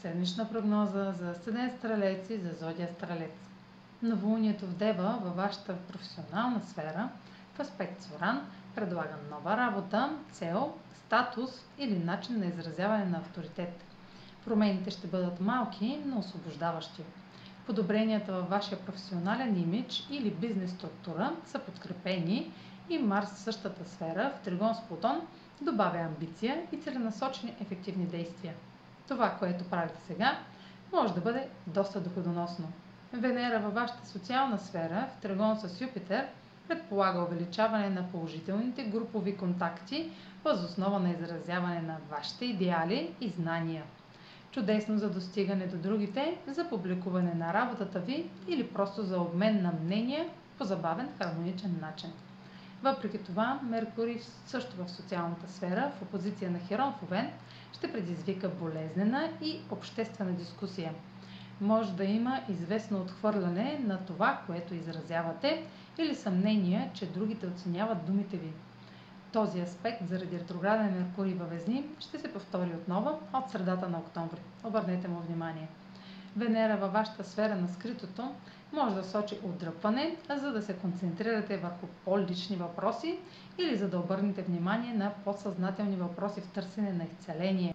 Седмична прогноза за седен стрелец и за зодия стрелец. Новолунието в Дева във вашата професионална сфера в аспект с Оран предлага нова работа, цел, статус или начин на изразяване на авторитет. Промените ще бъдат малки, но освобождаващи. Подобренията във вашия професионален имидж или бизнес структура са подкрепени и Марс в същата сфера в Тригон с Плутон добавя амбиция и целенасочени ефективни действия. Това, което правите сега, може да бъде доста доходоносно. Венера във вашата социална сфера в Трагон с Юпитер предполага увеличаване на положителните групови контакти въз основа на изразяване на вашите идеали и знания. Чудесно за достигане до другите, за публикуване на работата ви или просто за обмен на мнения по забавен хармоничен начин. Въпреки това, Меркурий също в социалната сфера, в опозиция на Херон в Овен, ще предизвика болезнена и обществена дискусия. Може да има известно отхвърляне на това, което изразявате, или съмнение, че другите оценяват думите ви. Този аспект заради ретрограден Меркурий във Везни ще се повтори отново от средата на октомври. Обърнете му внимание. Венера във вашата сфера на скритото може да сочи отдръпване, за да се концентрирате върху по-лични въпроси или за да обърнете внимание на подсъзнателни въпроси в търсене на изцеление.